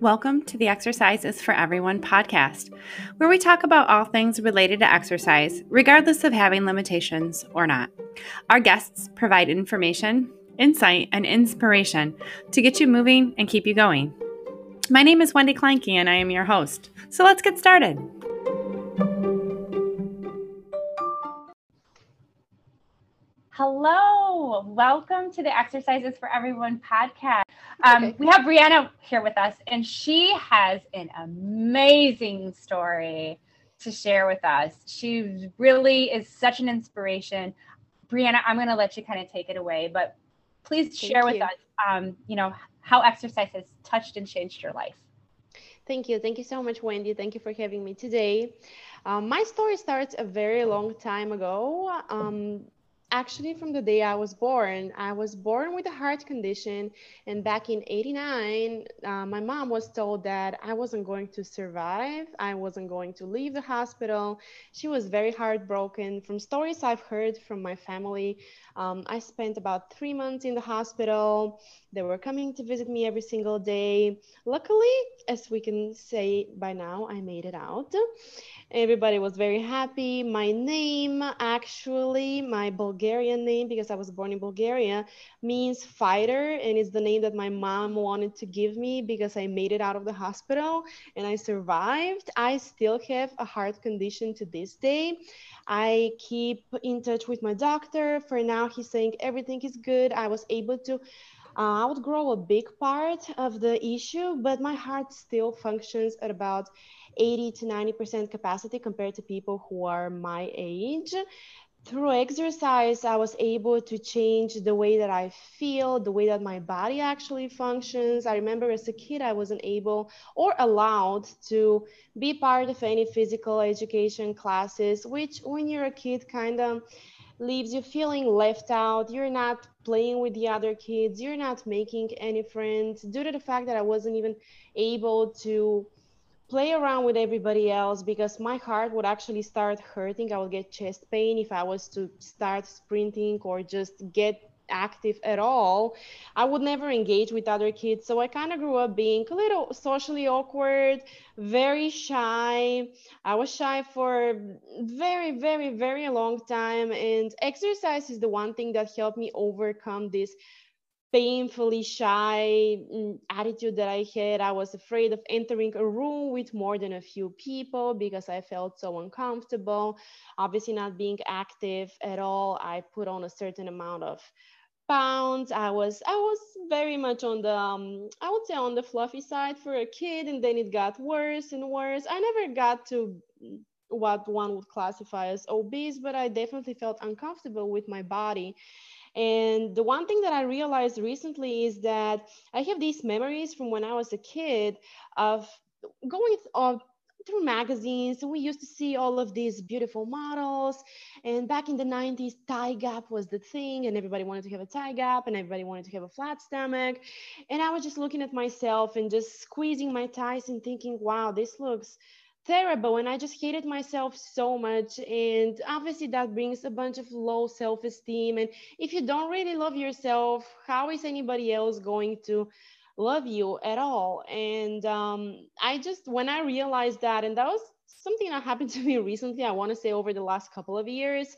Welcome to the Exercises for Everyone podcast, where we talk about all things related to exercise, regardless of having limitations or not. Our guests provide information, insight, and inspiration to get you moving and keep you going. My name is Wendy Kleinke, and I am your host. So let's get started. Hello, welcome to the Exercises for Everyone podcast. Um, okay. We have Brianna here with us, and she has an amazing story to share with us. She really is such an inspiration. Brianna, I'm going to let you kind of take it away, but please share with us, um, you know, how exercise has touched and changed your life. Thank you. Thank you so much, Wendy. Thank you for having me today. Um, my story starts a very long time ago. Um, actually from the day I was born. I was born with a heart condition, and back in 89, uh, my mom was told that I wasn't going to survive. I wasn't going to leave the hospital. She was very heartbroken. From stories I've heard from my family, um, I spent about three months in the hospital. They were coming to visit me every single day. Luckily, as we can say by now, I made it out. Everybody was very happy. My name, actually, my Bulgarian name, because I was born in Bulgaria, means fighter. And it's the name that my mom wanted to give me because I made it out of the hospital and I survived. I still have a heart condition to this day. I keep in touch with my doctor. For now, he's saying everything is good. I was able to uh, outgrow a big part of the issue, but my heart still functions at about 80 to 90% capacity compared to people who are my age. Through exercise, I was able to change the way that I feel, the way that my body actually functions. I remember as a kid, I wasn't able or allowed to be part of any physical education classes, which when you're a kid, kind of leaves you feeling left out. You're not playing with the other kids. You're not making any friends due to the fact that I wasn't even able to play around with everybody else because my heart would actually start hurting. I would get chest pain if I was to start sprinting or just get active at all. I would never engage with other kids. So I kind of grew up being a little socially awkward, very shy. I was shy for very, very, very long time. And exercise is the one thing that helped me overcome this painfully shy mm, attitude that I had. I was afraid of entering a room with more than a few people because I felt so uncomfortable. Obviously, not being active at all, I put on a certain amount of pounds. I was I was very much on the um, I would say on the fluffy side for a kid, and then it got worse and worse. I never got to what one would classify as obese, but I definitely felt uncomfortable with my body. And the one thing that I realized recently is that I have these memories from when I was a kid of going uh, through magazines we used to see all of these beautiful models. And back in the 90s thigh gap was the thing and everybody wanted to have a thigh gap and everybody wanted to have a flat stomach. And i was just looking at myself and just squeezing my thighs and thinking wow this looks terrible and i just hated myself so much and obviously that brings a bunch of low self-esteem and if you don't really love yourself how is anybody else going to love you at all? And um, i just when i realized that and that was something that happened to me recently i want to say over the last couple of years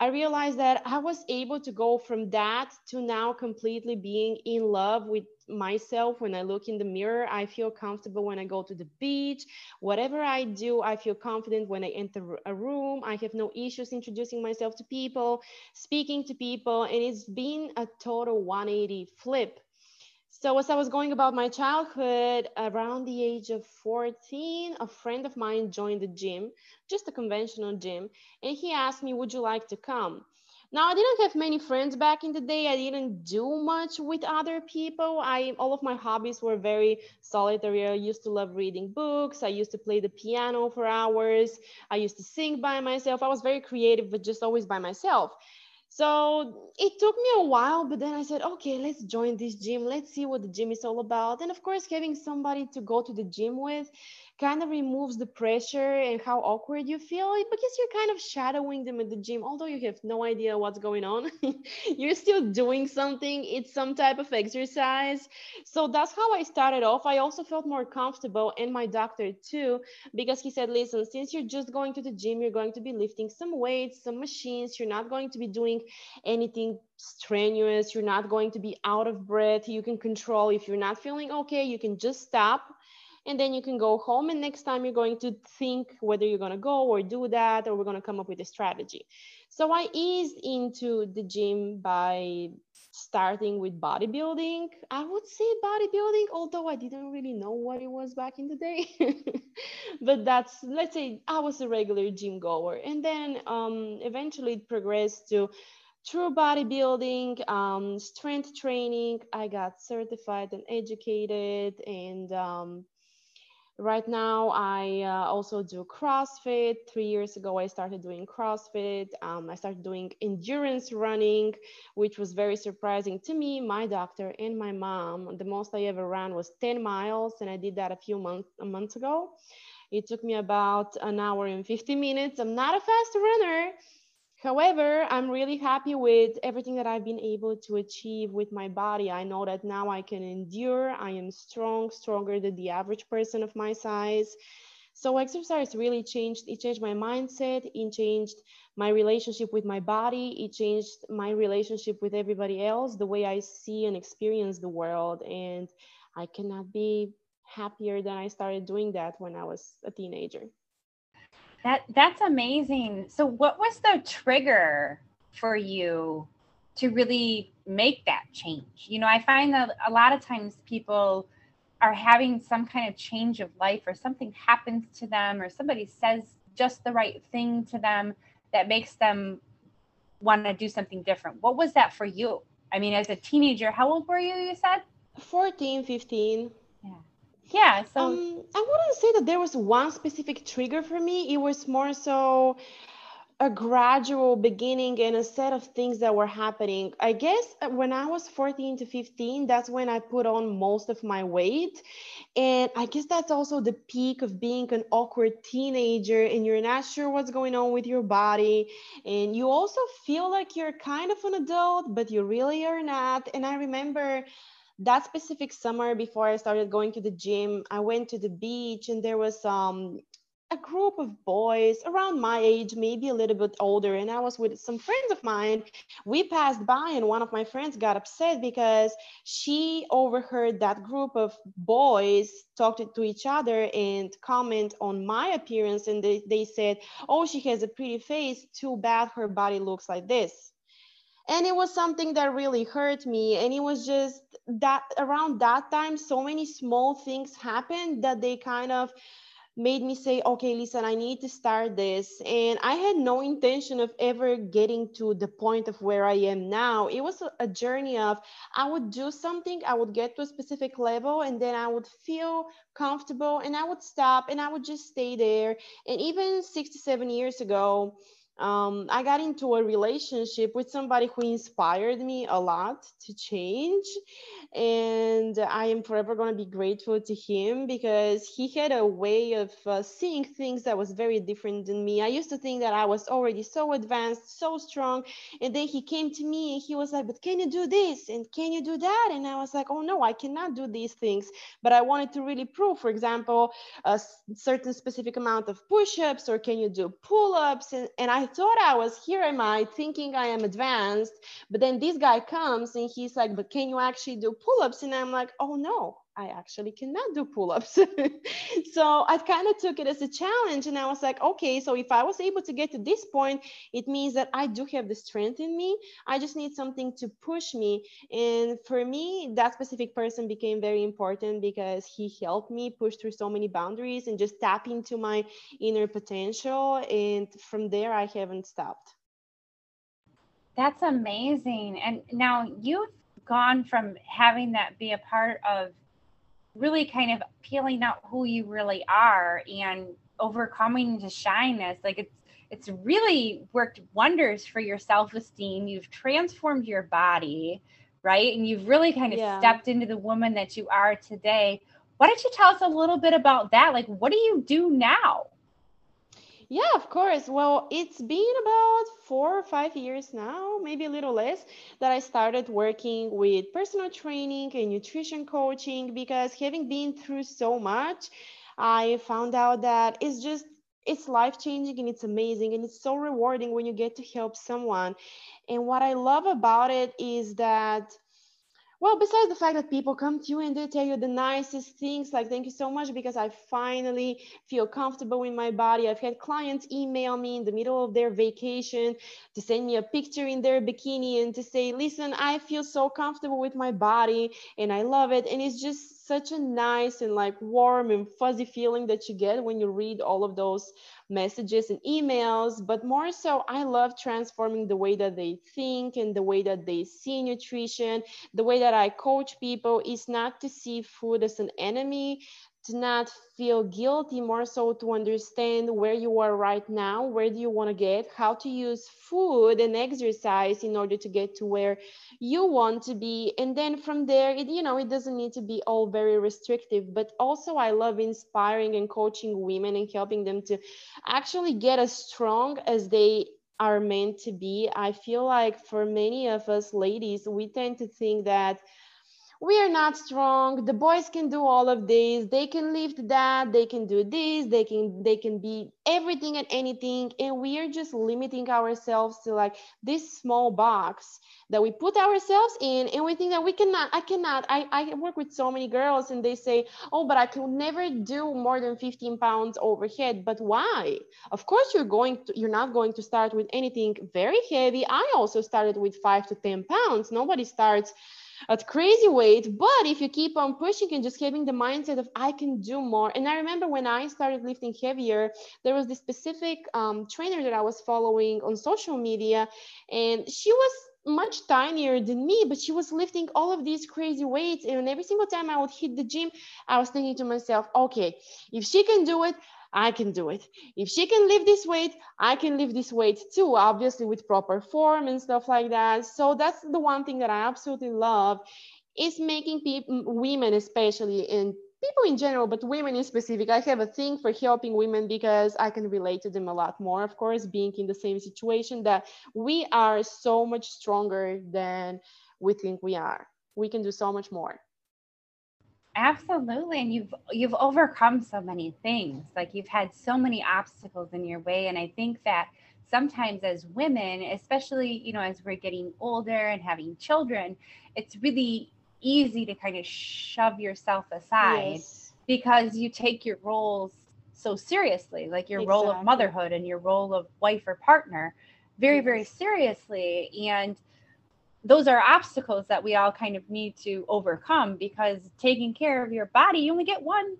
I realized that I was able to go from that to now completely being in love with myself when I look in the mirror. I feel comfortable when I go to the beach. Whatever I do, I feel confident when I enter a room. I have no issues introducing myself to people, speaking to people, and it's been a total 180 flip so as I was going about my childhood, around the age of 14, a friend of mine joined the gym, just a conventional gym, and he asked me, would you like to come? Now I didn't have many friends back in the day. I didn't do much with other people. I all of my hobbies were very solitary. I used to love reading books. I used to play the piano for hours. I used to sing by myself. I was very creative, but just always by myself. So it took me a while, but then I said, okay, let's join this gym. Let's see what the gym is all about. And of course, having somebody to go to the gym with kind of removes the pressure and how awkward you feel because you're kind of shadowing them at the gym although you have no idea what's going on you're still doing something it's some type of exercise. So that's how i started off. I also felt more comfortable and my doctor too because he said listen since you're just going to the gym you're going to be lifting some weights some machines you're not going to be doing anything strenuous you're not going to be out of breath you can control if you're not feeling okay you can just stop and then you can go home and next time you're going to think whether you're going to go or do that or we're going to come up with a strategy. So i eased into the gym by starting with bodybuilding. I would say bodybuilding although i didn't really know what it was back in the day. But that's let's say i was a regular gym goer and then um, eventually it progressed to true bodybuilding, um, strength training. I got certified and educated, and um, Right now, I uh, also do CrossFit. Three years ago, I started doing CrossFit. Um, I started doing endurance running, which was very surprising to me, my doctor, and my mom. The most I ever ran was 10 miles, and I did that a few months a month ago. It took me about an hour and 50 minutes. I'm not a fast runner, However, I'm really happy with everything that I've been able to achieve with my body. I know that now I can endure. I am strong, stronger than the average person of my size. So exercise really changed. It changed my mindset. It changed my relationship with my body. It changed my relationship with everybody else, the way I see and experience the world. And I cannot be happier than I started doing that when I was a teenager. That that's amazing. So what was the trigger for you to really make that change? You know, I find that a lot of times people are having some kind of change of life or something happens to them or somebody says just the right thing to them that makes them want to do something different. What was that for you? I mean, as a teenager, how old were you, you said? 14, 15 yeah so um, i wouldn't say that there was one specific trigger for me. It was more so a gradual beginning and a set of things that were happening. I guess uh, when i was 14 to 15 that's when i put on most of my weight. And i guess that's also the peak of being an awkward teenager and you're not sure what's going on with your body. And you also feel like you're kind of an adult but you really are not. And i remember that specific summer before I started going to the gym, I went to the beach and there was um, a group of boys around my age, maybe a little bit older, and I was with some friends of mine. We passed by, and one of my friends got upset because she overheard that group of boys talk to each other and comment on my appearance. And they, they said, Oh, she has a pretty face. Too bad her body looks like this and it was something that really hurt me and it was just that around that time so many small things happened that they kind of made me say okay listen i need to start this. And i had no intention of ever getting to the point of where i am now. It was a, journey of i would do something i would get to a specific level and then i would feel comfortable and i would stop and i would just stay there. And even six to seven years ago um, I got into a relationship with somebody who inspired me a lot to change. And I am forever going to be grateful to him because he had a way of uh, seeing things that was very different than me. I used to think that I was already so advanced, so strong. And then he came to me and he was like, But can you do this? And can you do that? And I was like, Oh, no, I cannot do these things. But I wanted to really prove, for example, a certain specific amount of push ups or can you do pull ups? And, and I thought I was here am I thinking I am advanced, but then this guy comes and he's like, but can you actually do pull-ups? And I'm like, oh no, I actually cannot do pull-ups. so I kind of took it as a challenge and I was like, okay, so if I was able to get to this point, it means that I do have the strength in me. I just need something to push me. And for me, that specific person became very important because he helped me push through so many boundaries and just tap into my inner potential. And from there, I haven't stopped. That's amazing. And now you've gone from having that be a part of really kind of peeling out who you really are and overcoming the shyness like it's it's really worked wonders for your self-esteem you've transformed your body right and you've really kind of yeah. stepped into the woman that you are today why don't you tell us a little bit about that? Like, what do you do now? Yeah, of course. Well, it's been about four or five years now, maybe a little less, that I started working with personal training and nutrition coaching because having been through so much, I found out that it's just it's life changing and it's amazing and it's so rewarding when you get to help someone. And what I love about it is that well, besides the fact that people come to you and they tell you the nicest things, like thank you so much because I finally feel comfortable in my body. I've had clients email me in the middle of their vacation to send me a picture in their bikini and to say, listen, I feel so comfortable with my body and I love it. And it's just such a nice and like warm and fuzzy feeling that you get when you read all of those messages and emails, but more so, I love transforming the way that they think and the way that they see nutrition. The way that I coach people is not to see food as an enemy, to not feel guilty, more so to understand where you are right now, where do you want to get, how to use food and exercise in order to get to where you want to be. And then from there, it, you know, it doesn't need to be all very restrictive, but also I love inspiring and coaching women and helping them to actually get as strong as they are meant to be. I feel like for many of us ladies, we tend to think that we are not strong. The boys can do all of this. They can lift that. They can do this. They can they can be everything and anything. And we are just limiting ourselves to like this small box that we put ourselves in. And we think that we cannot i cannot. I, I work with so many girls and they say oh but i can never do more than 15 pounds overhead. But why? Of course you're going to you're not going to start with anything very heavy. I also started with five to 10 pounds. Nobody starts at crazy weight. But if you keep on pushing and just having the mindset of I can do more. And I remember when I started lifting heavier, there was this specific um, trainer that I was following on social media, and she was much tinier than me, but she was lifting all of these crazy weights. And every single time I would hit the gym, I was thinking to myself, okay, if she can do it, I can do it. If she can lift this weight, I can lift this weight too, obviously with proper form and stuff like that. So that's the one thing that I absolutely love is making people, women especially, and people in general, but women in specific. I have a thing for helping women because I can relate to them a lot more, of course, being in the same situation that we are so much stronger than we think we are. We can do so much more. Absolutely. And you've you've overcome so many things. Like you've had so many obstacles in your way. And I think that sometimes as women, especially, you know, as we're getting older and having children, it's really easy to kind of shove yourself aside yes. because you take your roles so seriously, like your exactly. role of motherhood and your role of wife or partner very, yes. very seriously. And those are obstacles that we all kind of need to overcome because taking care of your body, you only get one,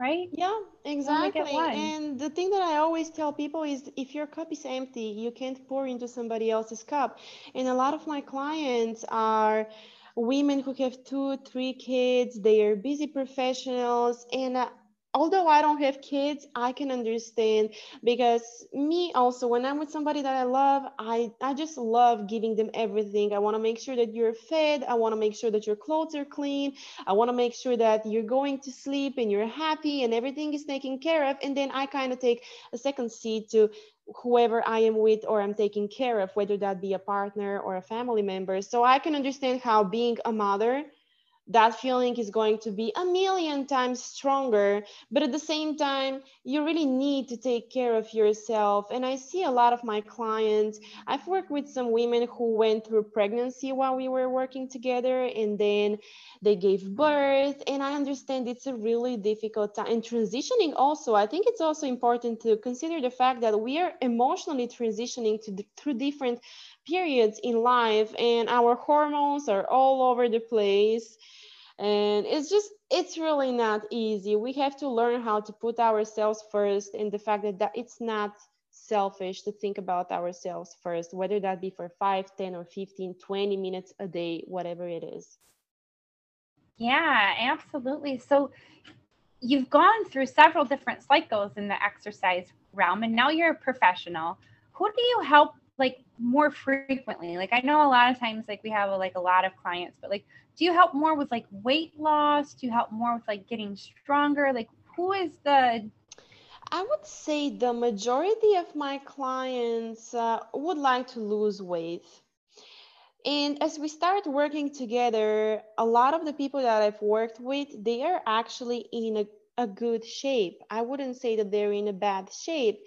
right? Yeah, exactly. And the thing that I always tell people is if your cup is empty, you can't pour into somebody else's cup. And a lot of my clients are women who have two, three kids, they are busy professionals. And uh, although I don't have kids, I can understand because me also, when I'm with somebody that I love, I, I just love giving them everything. I want to make sure that you're fed. I want to make sure that your clothes are clean. I want to make sure that you're going to sleep and you're happy and everything is taken care of. And then I kind of take a second seat to whoever I am with or I'm taking care of, whether that be a partner or a family member. So I can understand how being a mother that feeling is going to be a million times stronger. But at the same time, you really need to take care of yourself. And I see a lot of my clients, I've worked with some women who went through pregnancy while we were working together, and then they gave birth. And I understand it's a really difficult time. And transitioning also, I think it's also important to consider the fact that we are emotionally transitioning to, through different periods in life and our hormones are all over the place and it's just it's really not easy. We have to learn how to put ourselves first and the fact that, that it's not selfish to think about ourselves first whether that be for 5 10 or 15 20 minutes a day whatever it is. Yeah absolutely. So you've gone through several different cycles in the exercise realm and now you're a professional. Who do you help like more frequently? Like I know a lot of times like we have a, like a lot of clients, but like do you help more with like weight loss? Do you help more with like getting stronger? Like who is the I would say the majority of my clients uh, would like to lose weight. And as we start working together, a lot of the people that I've worked with, they are actually in a, a good shape. I wouldn't say that they're in a bad shape.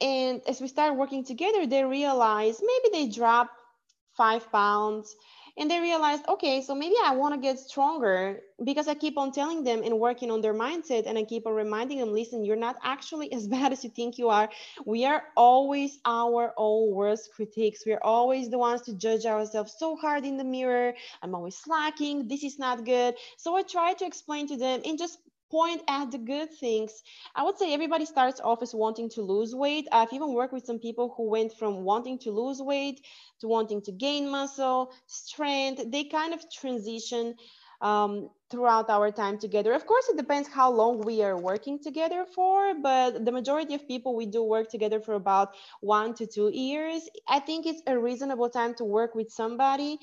And as we start working together, they realize maybe they drop five pounds and they realized okay so maybe i want to get stronger because i keep on telling them and working on their mindset and i keep on reminding them listen you're not actually as bad as you think you are. We are always our own worst critics we're always the ones to judge ourselves so hard in the mirror. I'm always slacking. This is not good. So i try to explain to them and just point at the good things. I would say everybody starts off as wanting to lose weight. I've even worked with some people who went from wanting to lose weight to wanting to gain muscle, strength. They kind of transition um, throughout our time together. Of course, it depends how long we are working together for, but the majority of people we do work together for about one to two years. I think it's a reasonable time to work with somebody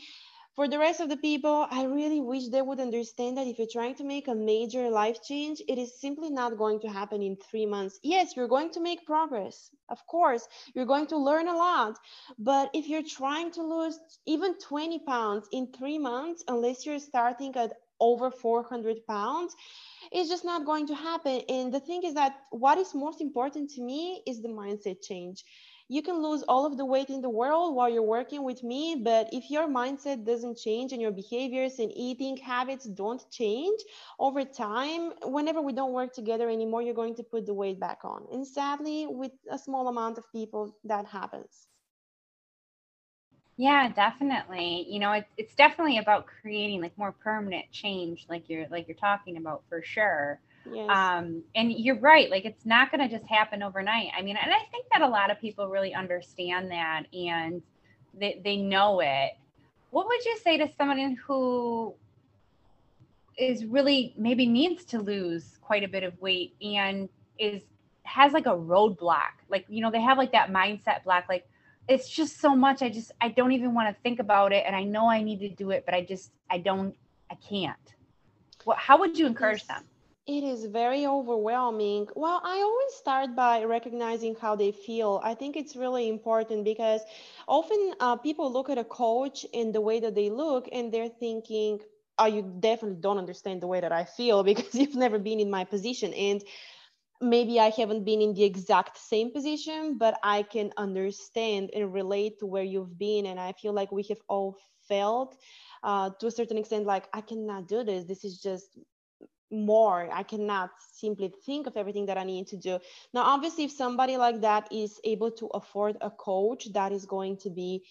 for the rest of the people, I really wish they would understand that if you're trying to make a major life change, it is simply not going to happen in three months. Yes, you're going to make progress. Of course, you're going to learn a lot. But if you're trying to lose even 20 pounds in three months, unless you're starting at over 400 pounds, it's just not going to happen. And the thing is that what is most important to me is the mindset change you can lose all of the weight in the world while you're working with me but if your mindset doesn't change and your behaviors and eating habits don't change over time whenever we don't work together anymore you're going to put the weight back on. And sadly with a small amount of people that happens. Yeah definitely. You know it's, it's definitely about creating like more permanent change like you're like you're talking about for sure Yes. Um, and you're right, like it's not going to just happen overnight. I mean, and I think that a lot of people really understand that and they, they know it. What would you say to someone who is really maybe needs to lose quite a bit of weight and is has like a roadblock? Like, you know, they have like that mindset block, like it's just so much. I just I don't even want to think about it. And I know I need to do it, but I just I don't I can't. What how would you encourage them? It is very overwhelming. Well, I always start by recognizing how they feel. I think it's really important because often uh, people look at a coach in the way that they look and they're thinking, oh, you definitely don't understand the way that I feel because you've never been in my position. And maybe I haven't been in the exact same position, but I can understand and relate to where you've been. And I feel like we have all felt uh, to a certain extent like, I cannot do this. This is just more. I cannot simply think of everything that i need to do. Now obviously if somebody like that is able to afford a coach that is going to be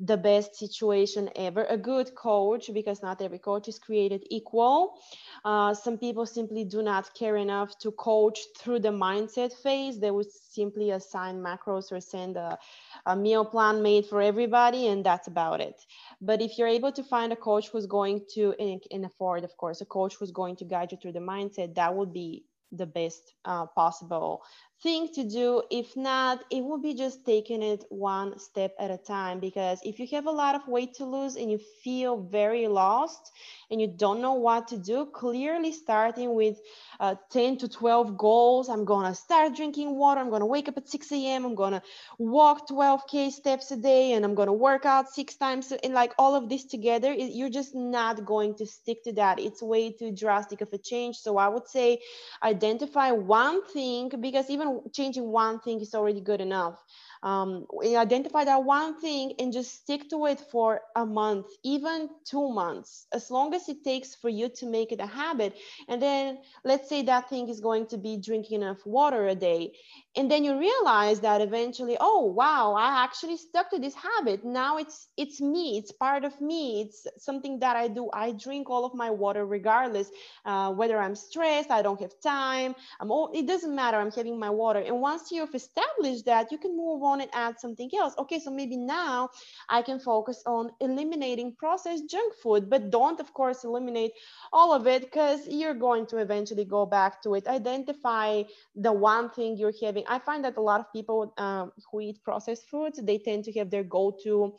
the best situation ever. A good coach because not every coach is created equal. Uh, some people simply do not care enough to coach through the mindset phase. They would simply assign macros or send a, a meal plan made for everybody and that's about it. But if you're able to find a coach who's going to and, afford of course a coach who's going to guide you through the mindset that would be the best uh, possible thing to do. If not, it will be just taking it one step at a time. Because if you have a lot of weight to lose and you feel very lost and you don't know what to do, clearly starting with uh, 10 to 12 goals. I'm going to start drinking water. I'm going to wake up at 6 a.m. I'm going to walk 12K steps a day and I'm going to work out six times. And like all of this together, you're just not going to stick to that. It's way too drastic of a change. So I would say identify one thing because even changing one thing is already good enough um, identify that one thing and just stick to it for a month even two months as long as it takes for you to make it a habit. And then let's say that thing is going to be drinking enough water a day. And then you realize that eventually oh wow i actually stuck to this habit. Now it's it's me it's part of me. It's something that i do. I drink all of my water regardless uh, whether i'm stressed i don't have time. I'm all it doesn't matter. I'm having my water. And once you've established that you can move on and add something else. Okay, so maybe now I can focus on eliminating processed junk food, but don't, of course, eliminate all of it because you're going to eventually go back to it. Identify the one thing you're having. I find that a lot of people um, who eat processed foods, they tend to have their go to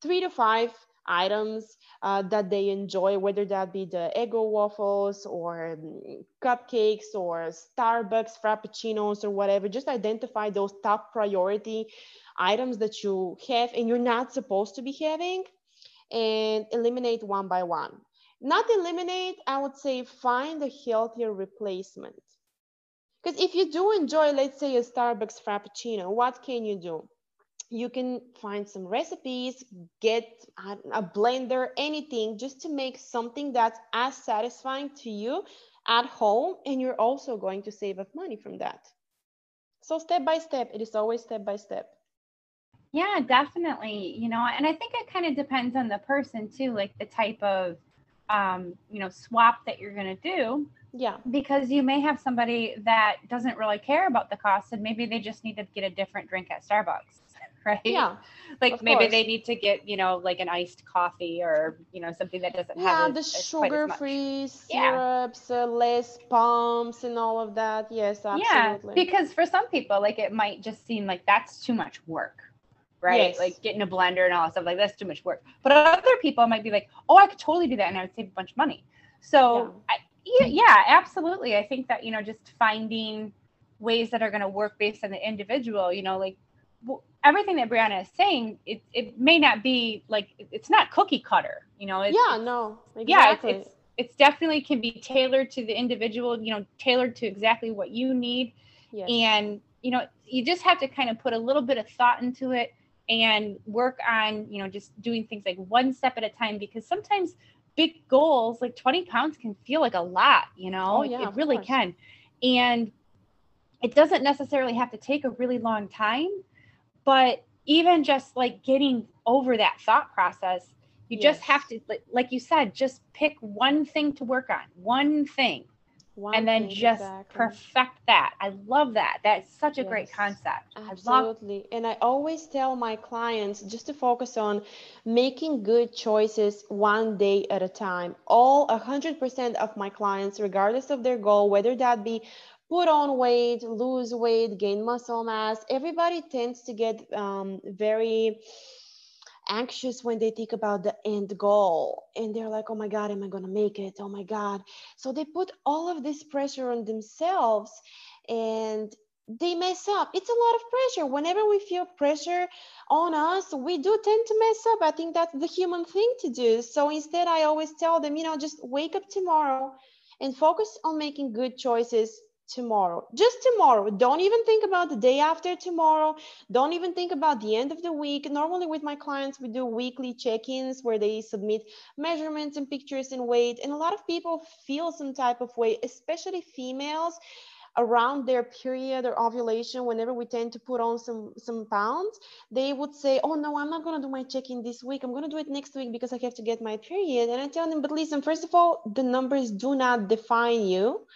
three to five items uh, that they enjoy, whether that be the Eggo waffles or cupcakes or Starbucks frappuccinos or whatever. Just identify those top priority items that you have and you're not supposed to be having and eliminate one by one. Not eliminate, I would say find a healthier replacement. Because if you do enjoy, let's say, a Starbucks Frappuccino, what can you do? You can find some recipes, get a blender, anything just to make something that's as satisfying to you at home. And you're also going to save up money from that. So step by step, it is always step by step. Yeah, definitely. You know, and I think it kind of depends on the person too, like the type of, um, you know, swap that you're going to do. Yeah. Because you may have somebody that doesn't really care about the cost and maybe they just need to get a different drink at Starbucks. right? Yeah. Like maybe course. they need to get, you know, like an iced coffee or, you know, something that doesn't yeah, have the sugar free syrups, yeah. uh, less pumps and all of that. Yes, absolutely. Yeah, because for some people, like it might just seem like that's too much work. Right. Yes. Like getting a blender and all that stuff, like that's too much work. But other people might be like, oh, I could totally do that and I would save a bunch of money. So yeah. I, yeah, absolutely. I think that, you know, just finding ways that are going to work based on the individual, you know, like everything that Brianna is saying, it, it may not be like it's not cookie cutter, you know. It's, yeah, no, exactly. yeah, it's, it's it's definitely can be tailored to the individual, you know, tailored to exactly what you need, yes. and you know, you just have to kind of put a little bit of thought into it and work on, you know, just doing things like one step at a time because sometimes big goals like 20 pounds can feel like a lot, you know, oh, yeah, it, it really course. can, and it doesn't necessarily have to take a really long time but even just like getting over that thought process you yes. just have to like you said just pick one thing to work on one thing one and then thing, just exactly. perfect that. I love that. That's such a yes, great concept. Absolutely love- and i always tell my clients just to focus on making good choices one day at a time. All 100% of my clients regardless of their goal whether that be put on weight, lose weight, gain muscle mass. Everybody tends to get um, very anxious when they think about the end goal and they're like, oh my God, am I going to make it? Oh my God. So they put all of this pressure on themselves and they mess up. It's a lot of pressure. Whenever we feel pressure on us, we do tend to mess up. I think that's the human thing to do. So instead, I always tell them, you know, just wake up tomorrow and focus on making good choices tomorrow. Just tomorrow. Don't even think about the day after tomorrow. Don't even think about the end of the week. Normally with my clients we do weekly check-ins where they submit measurements and pictures and weight. And a lot of people feel some type of way especially females around their period or ovulation whenever we tend to put on some some pounds they would say oh no i'm not going to do my check-in this week. I'm going to do it next week because i have to get my period. And i tell them but listen first of all the numbers do not define you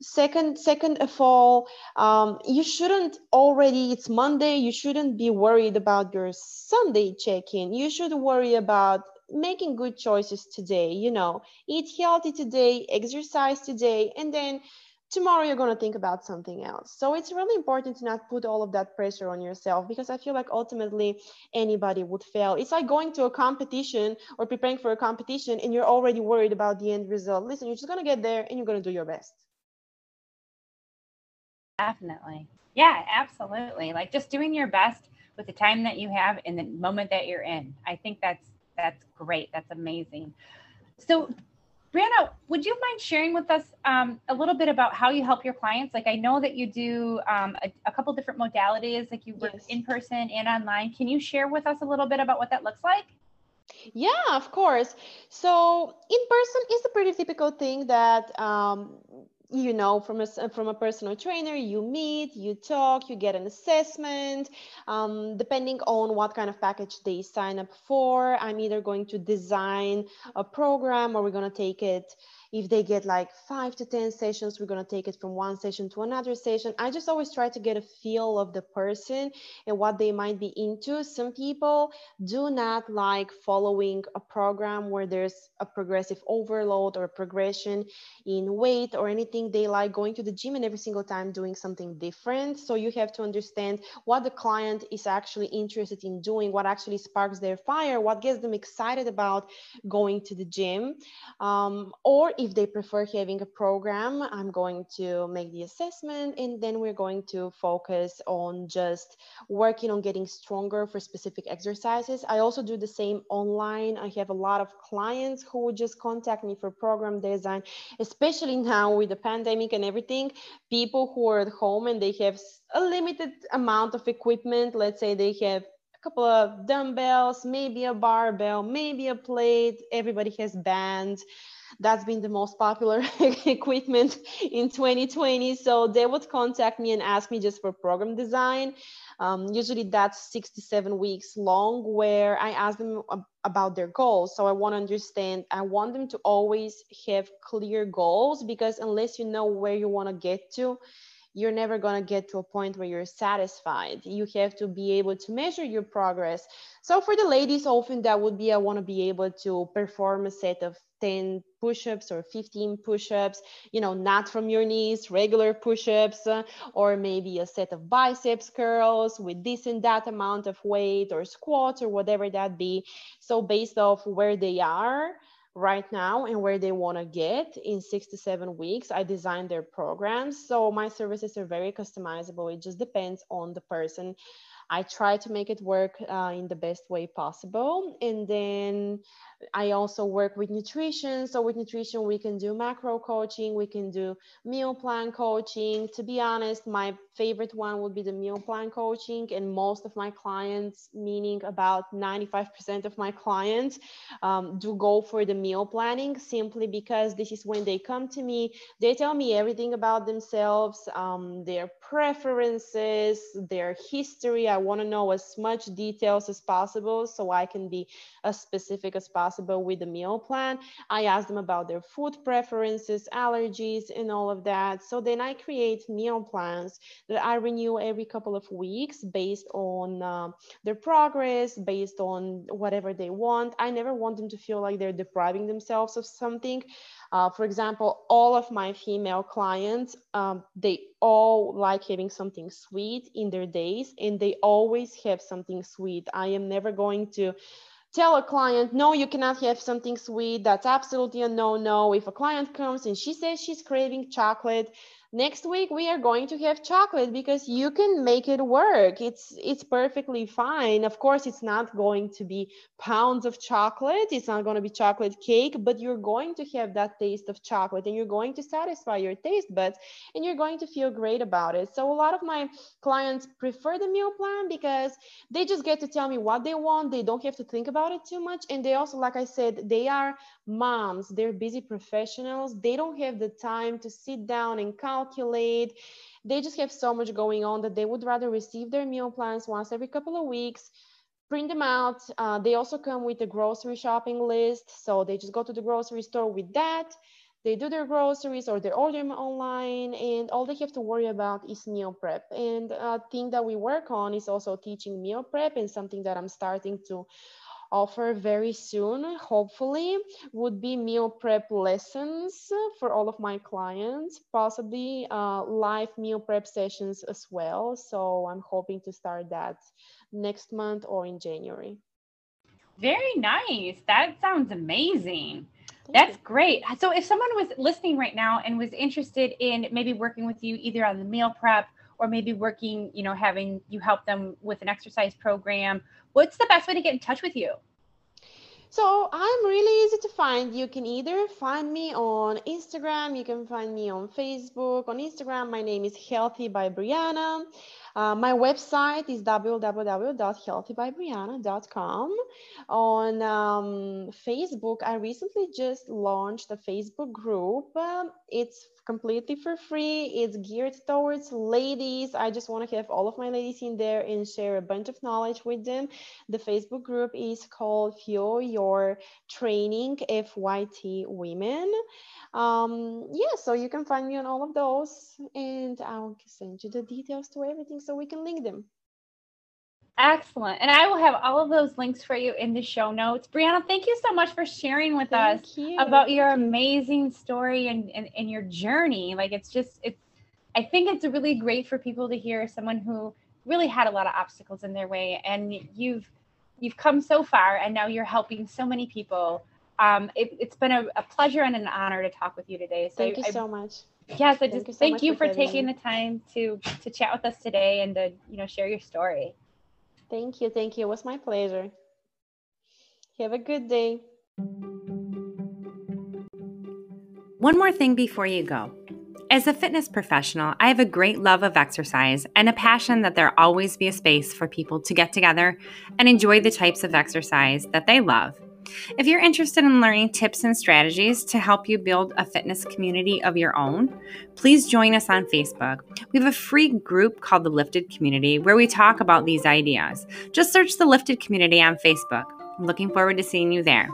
second second of all um, you shouldn't already it's monday you shouldn't be worried about your sunday check-in. You should worry about making good choices today you know. Eat healthy today exercise today and then tomorrow you're going to think about something else. So it's really important to not put all of that pressure on yourself because i feel like ultimately anybody would fail. It's like going to a competition or preparing for a competition and you're already worried about the end result. Listen you're just going to get there and you're going to do your best Definitely. Yeah, absolutely. Like just doing your best with the time that you have in the moment that you're in. I think that's that's great. That's amazing. So Brianna, would you mind sharing with us um, a little bit about how you help your clients? Like, I know that you do um, a, a, couple different modalities, like you work yes. in person and online. Can you share with us a little bit about what that looks like? Yeah, of course. So, in person is a pretty typical thing that um, you know from a from a personal trainer you meet you talk you get an assessment um, depending on what kind of package they sign up for. I'm either going to design a program or we're going to take it if they get like five to 10 sessions, we're going to take it from one session to another session. I just always try to get a feel of the person and what they might be into. Some people do not like following a program where there's a progressive overload or progression in weight or anything. They like going to the gym and every single time doing something different. So you have to understand what the client is actually interested in doing, what actually sparks their fire, what gets them excited about going to the gym. Um, or if they prefer having a program, I'm going to make the assessment and then we're going to focus on just working on getting stronger for specific exercises. I also do the same online. I have a lot of clients who just contact me for program design, especially now with the pandemic and everything. People who are at home and they have a limited amount of equipment. Let's say they have a couple of dumbbells, maybe a barbell, maybe a plate. Everybody has bands that's been the most popular equipment in 2020. So they would contact me and ask me just for program design. Um, usually that's six to seven weeks long, where I ask them about their goals. So I want to understand, I want them to always have clear goals because unless you know where you want to get to, you're never going to get to a point where you're satisfied. You have to be able to measure your progress. So for the ladies, often that would be I want to be able to perform a set of 10 push-ups or 15 push-ups you know not from your knees regular push-ups or maybe a set of biceps curls with this and that amount of weight or squats or whatever that be. So based off where they are right now and where they want to get in six to seven weeks i design their programs. So my services are very customizable. It just depends on the person I try to make it work uh, in the best way possible. And then I also work with nutrition. So with nutrition, we can do macro coaching, we can do meal plan coaching. To be honest, my favorite one would be the meal plan coaching. And most of my clients, meaning about 95% of my clients, um, do go for the meal planning simply because this is when they come to me, they tell me everything about themselves, um, their preferences, their history. I want to know as much details as possible so I can be as specific as possible with the meal plan. I ask them about their food preferences, allergies, and all of that. So then I create meal plans that I renew every couple of weeks based on uh, their progress, based on whatever they want. I never want them to feel like they're depriving themselves of something. Uh, for example, all of my female clients, um, they all like having something sweet in their days and they always have something sweet. I am never going to tell a client, no, you cannot have something sweet. That's absolutely a no no. If a client comes and she says she's craving chocolate, next week we are going to have chocolate because you can make it work. It's it's perfectly fine. Of course it's not going to be pounds of chocolate. It's not going to be chocolate cake but you're going to have that taste of chocolate and you're going to satisfy your taste buds and you're going to feel great about it. So a lot of my clients prefer the meal plan because they just get to tell me what they want. They don't have to think about it too much. And they also like i said they are moms. They're busy professionals. They don't have the time to sit down and count calculate. They just have so much going on that they would rather receive their meal plans once every couple of weeks, print them out. Uh, they also come with a grocery shopping list. So they just go to the grocery store with that. They do their groceries or they order them online, and all they have to worry about is meal prep. And a thing that we work on is also teaching meal prep, and something that I'm starting to offer very soon, hopefully, would be meal prep lessons for all of my clients, possibly uh, live meal prep sessions as well. So I'm hoping to start that next month or in January. Very nice. That sounds amazing. Thank That's you. great. So if someone was listening right now and was interested in maybe working with you either on the meal prep or maybe working, you know, having you help them with an exercise program, what's the best way to get in touch with you? So I'm really easy to find. You can either find me on Instagram, you can find me on Facebook. On Instagram, my name is Healthy by Brianna. Uh, my website is www.healthybybrianna.com. On um, Facebook, I recently just launched a Facebook group. Um, it's completely for free. It's geared towards ladies. I just want to have all of my ladies in there and share a bunch of knowledge with them. The Facebook group is called Fuel Your Training FYT Women. Um, yeah, so you can find me on all of those and I'll send you the details to everything so we can link them. Excellent. And I will have all of those links for you in the show notes. Brianna, thank you so much for sharing with thank us you. about your amazing story and, and, and your journey. Like it's just it's I think it's really great for people to hear someone who really had a lot of obstacles in their way and you've you've come so far and now you're helping so many people. Um, it, has been a, a, pleasure and an honor to talk with you today. So thank you I, so much. Yes, I just thank you, so thank you for, for taking me. the time to to chat with us today and to you know share your story. Thank you. Thank you. It was my pleasure. Have a good day. One more thing before you go. As a fitness professional, I have a great love of exercise and a passion that there always be a space for people to get together and enjoy the types of exercise that they love if you're interested in learning tips and strategies to help you build a fitness community of your own, please join us on Facebook. We have a free group called the Lifted Community where we talk about these ideas. Just search the Lifted Community on Facebook. I'm looking forward to seeing you there.